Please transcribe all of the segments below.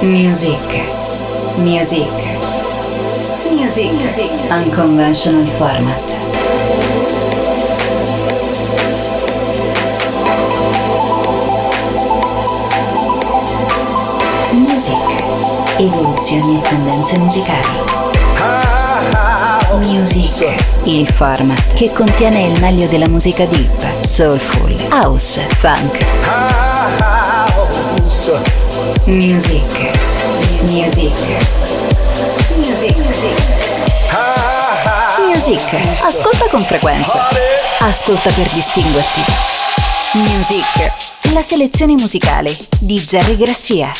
Music. Music. Music. Music. Unconventional format. Music. Evoluzioni e tendenze musicali. Music, il format che contiene il meglio della musica deep, soulful, house, funk. Music, music, music, music. Ascolta con frequenza. Ascolta per distinguerti. Music, la selezione musicale di Jerry Grassia.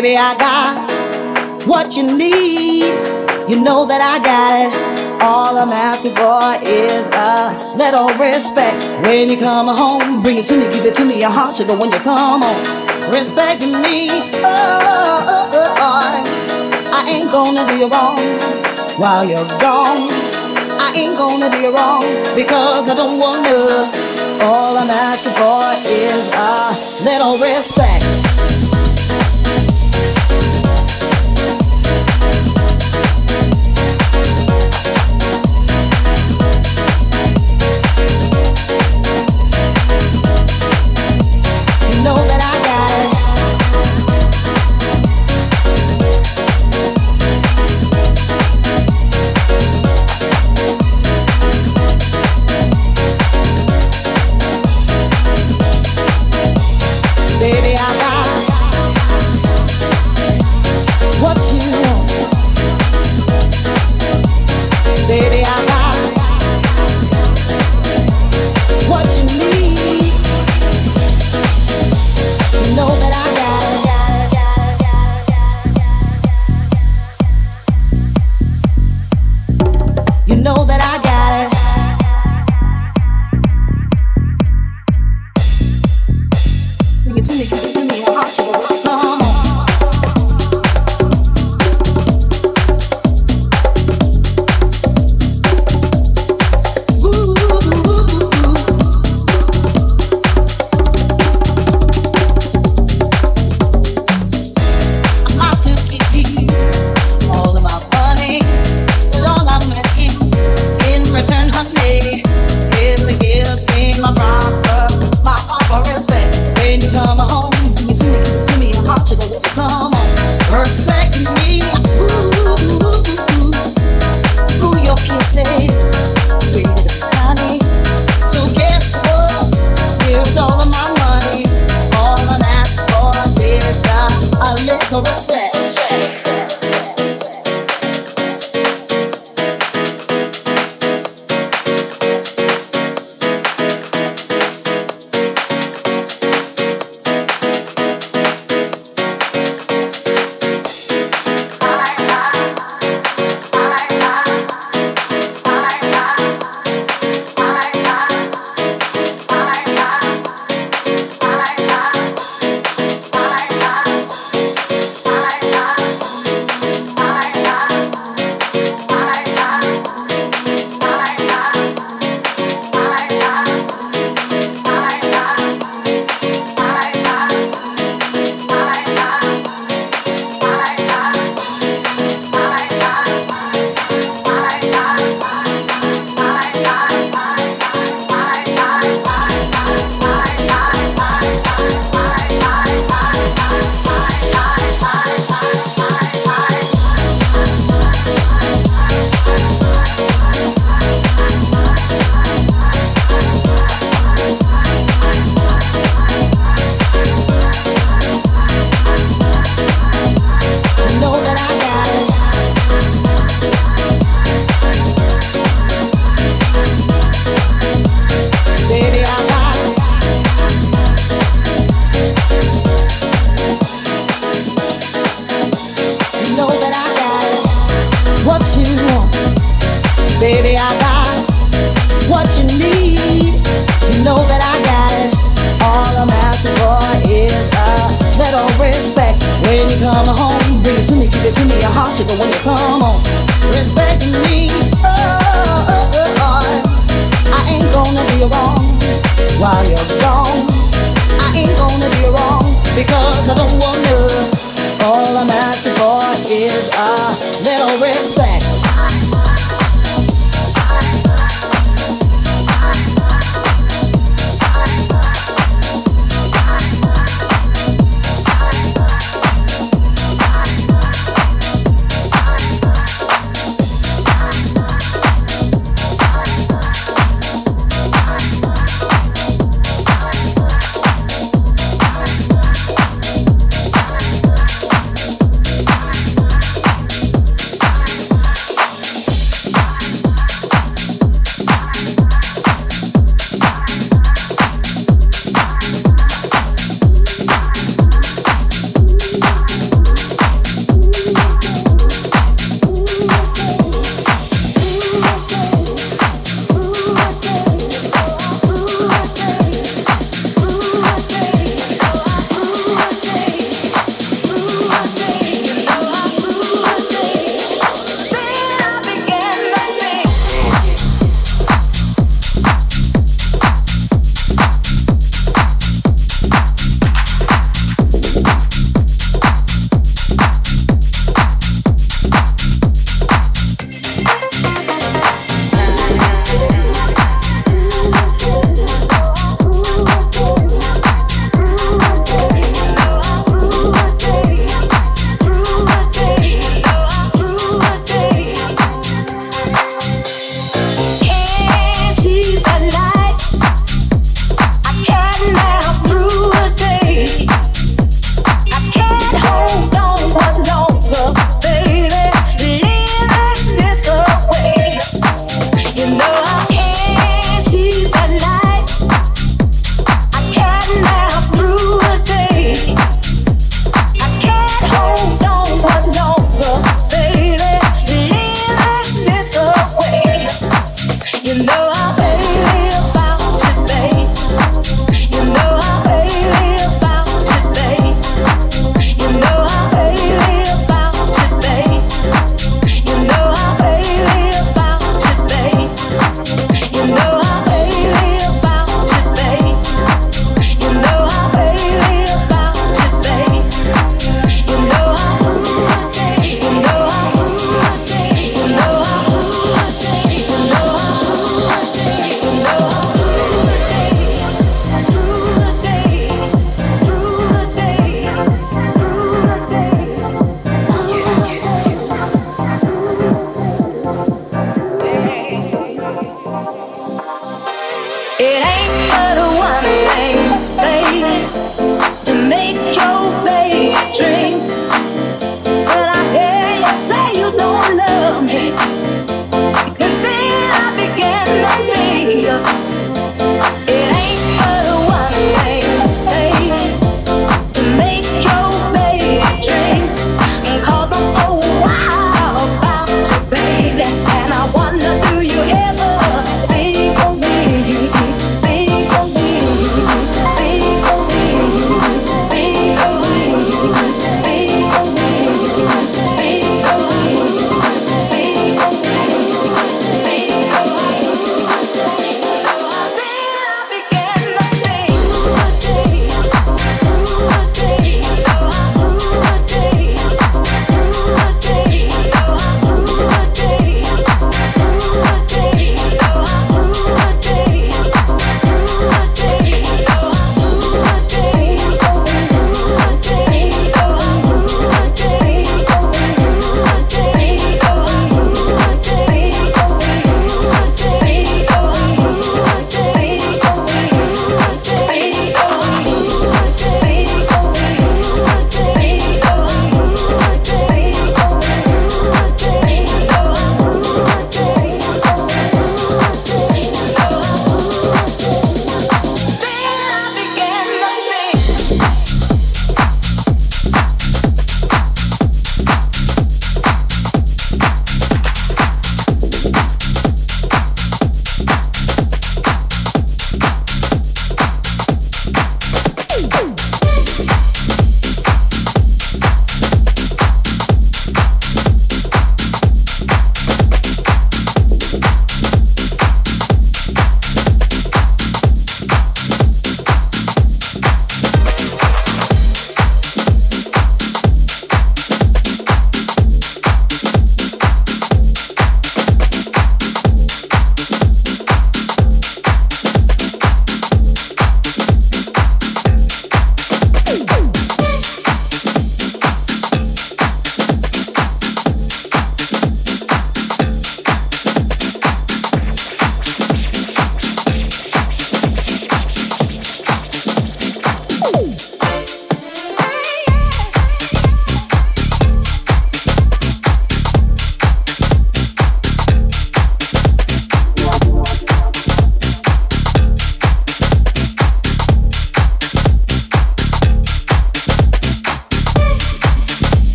Baby, I got what you need. You know that I got it. All I'm asking for is a little respect. When you come home, bring it to me, give it to me, your heart sugar when you come home. Respecting me, oh, oh, oh, oh, I ain't gonna do you wrong while you're gone. I ain't gonna do you wrong because I don't wanna. All I'm asking for is a little respect.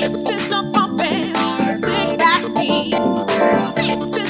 System pumping, stick at me. System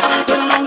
When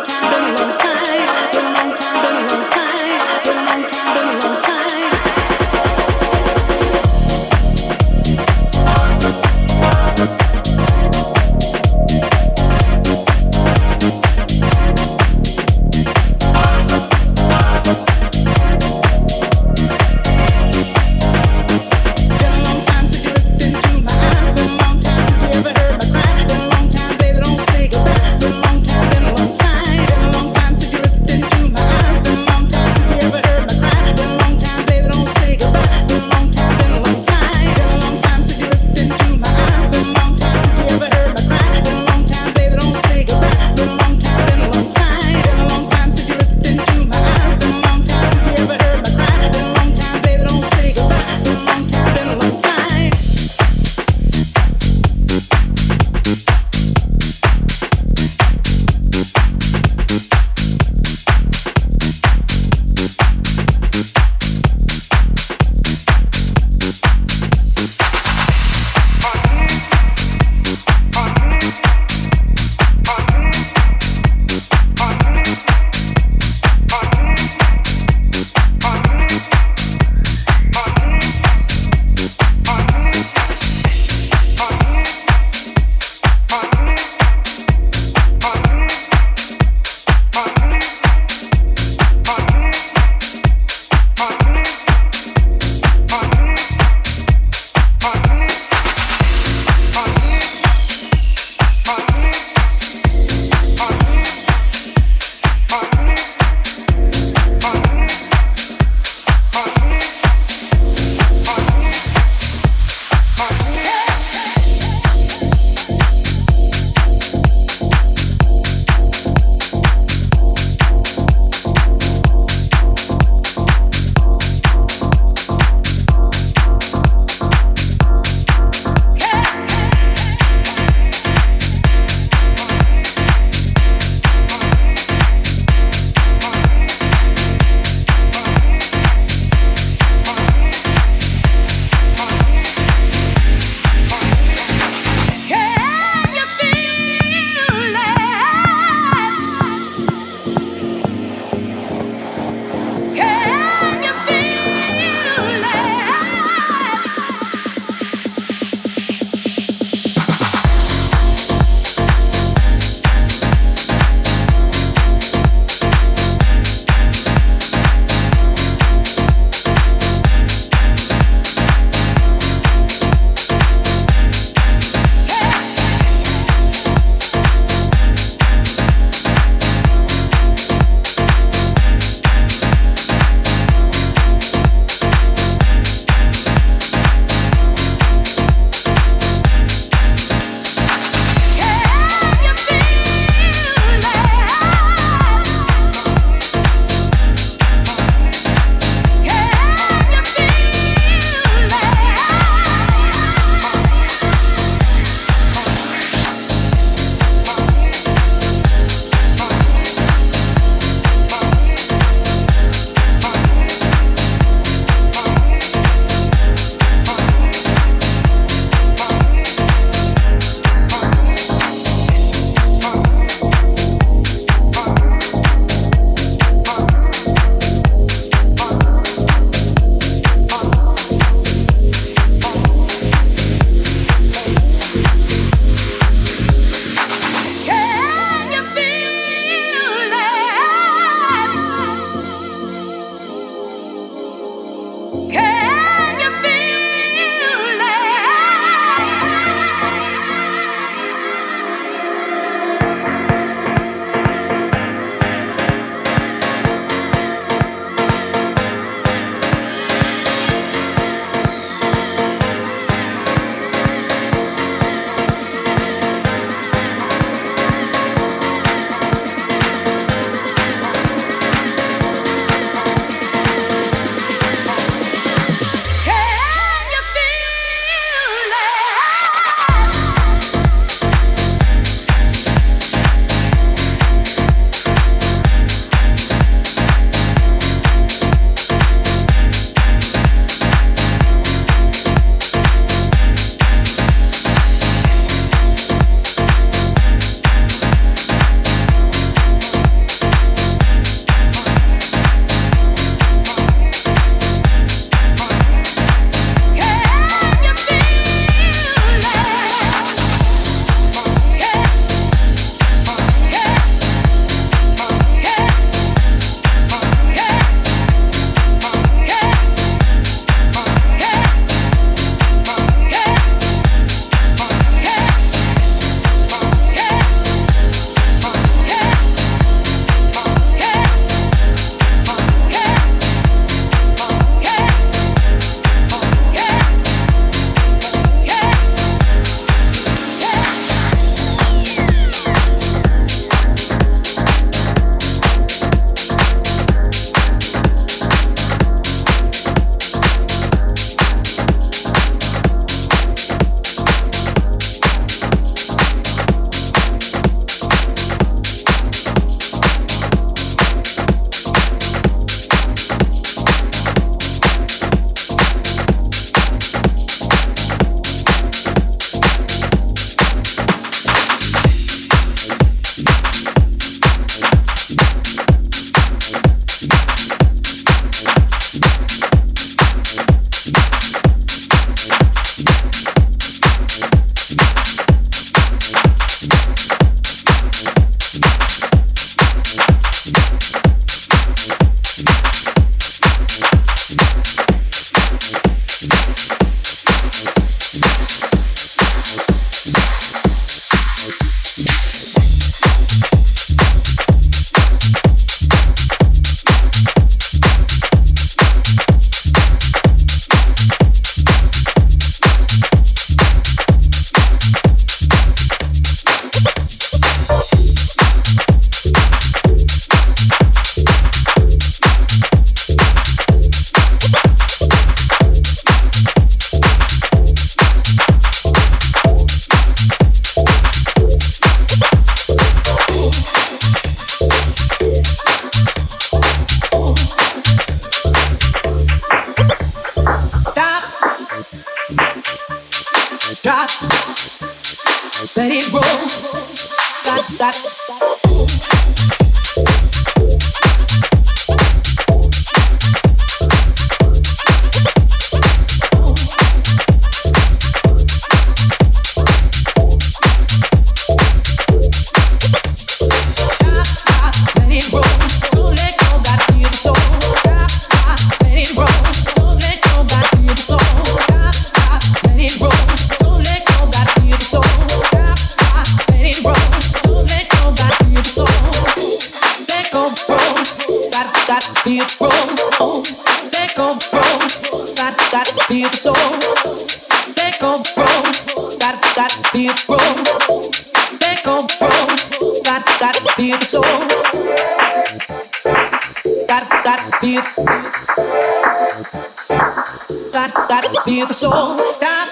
got, got to feel the soul. Stop,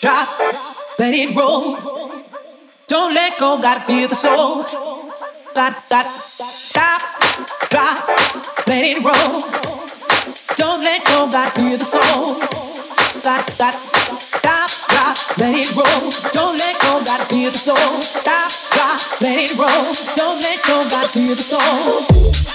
drop, let it roll. Don't let go, gotta feel the soul. Got, got, stop, drop, let it roll. Don't let go, gotta feel the soul. Got, got, stop, drop, let it roll. Don't let go, gotta feel the soul. Stop, drop, let it roll. Don't let go, gotta feel the soul.